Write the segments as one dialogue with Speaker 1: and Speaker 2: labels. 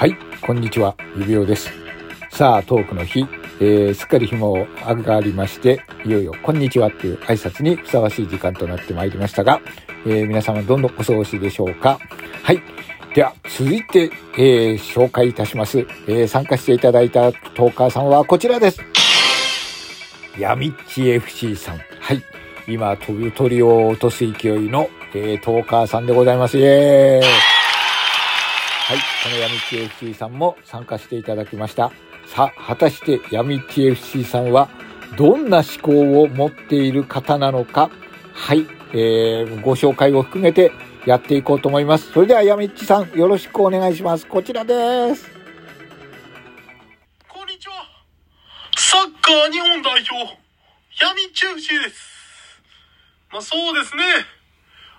Speaker 1: はい、こんにちは、指輪です。さあ、トークの日、えー、すっかり日も上がりまして、いよいよ、こんにちはっていう挨拶にふさわしい時間となってまいりましたが、えー、皆様どんどんお過ごしでしょうか。はい。では、続いて、えー、紹介いたします。えー、参加していただいたトーカーさんはこちらです。やみっち FC さん。はい。今、飛ぶ鳥を落とす勢いの、えー、トーカーさんでございます。イェーイはい、この闇市 FC さんも参加していただきました。さあ、果たして闇市 FC さんはどんな思考を持っている方なのか、はい、えー、ご紹介を含めてやっていこうと思います。それでは闇市さん、よろしくお願いします。こちらです。
Speaker 2: こんにちは。サッカー日本代表、闇市 FC です。まあそうですね。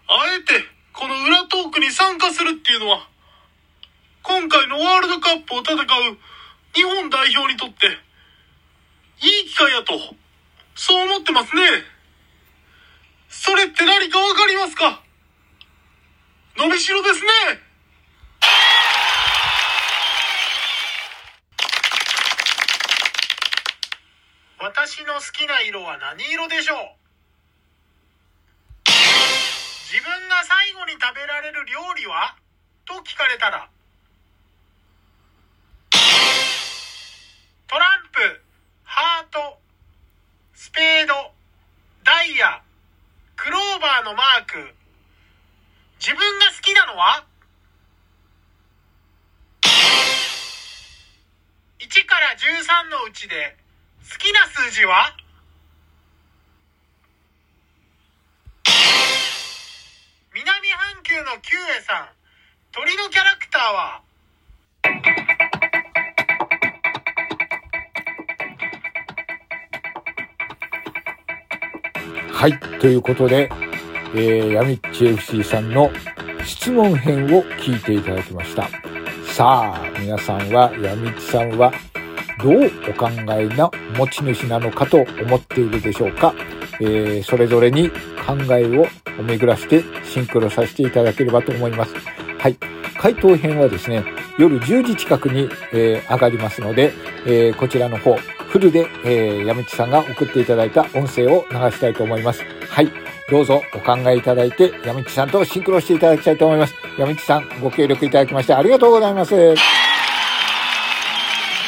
Speaker 2: あえて、この裏トークに参加するっていうのは、今回のワールドカップを戦う日本代表にとって、いい機会やと、そう思ってますね。それって何かわかりますか？伸びしろですね。私の好きな色は何色でしょう？自分が最後に食べられる料理は？と聞かれたら好きなのは ?1 から13のうちで好きな数字は？南半球のキュウエさん、鳥のキャラクターは？
Speaker 1: はい、ということで、えー、ヤミッチ FC さんの質問編を聞いていただきました。さあ、皆さんは、ヤミッチさんは、どうお考えな持ち主なのかと思っているでしょうか、えー、それぞれに考えを巡らしてシンクロさせていただければと思います。はい。回答編はですね、夜10時近くに、えー、上がりますので、えー、こちらの方、フルで、えー、やみちさんが送っていただいた音声を流したいと思います。はい。どうぞお考えいただいて、やみちさんとシンクロしていただきたいと思います。やみちさん、ご協力いただきましてありがとうございます。は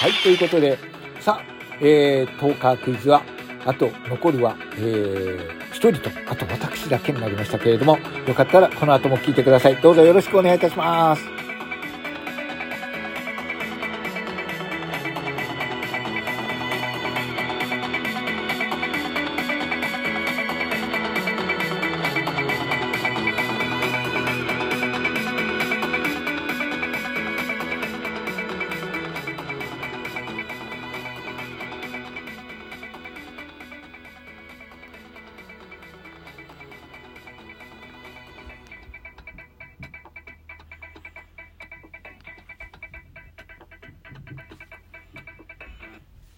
Speaker 1: い、ということで、さあ、えー、トーカークイズは、あと残るは、えー、一人と、あと私だけになりましたけれども、よかったらこの後も聞いてください。どうぞよろしくお願いいたします。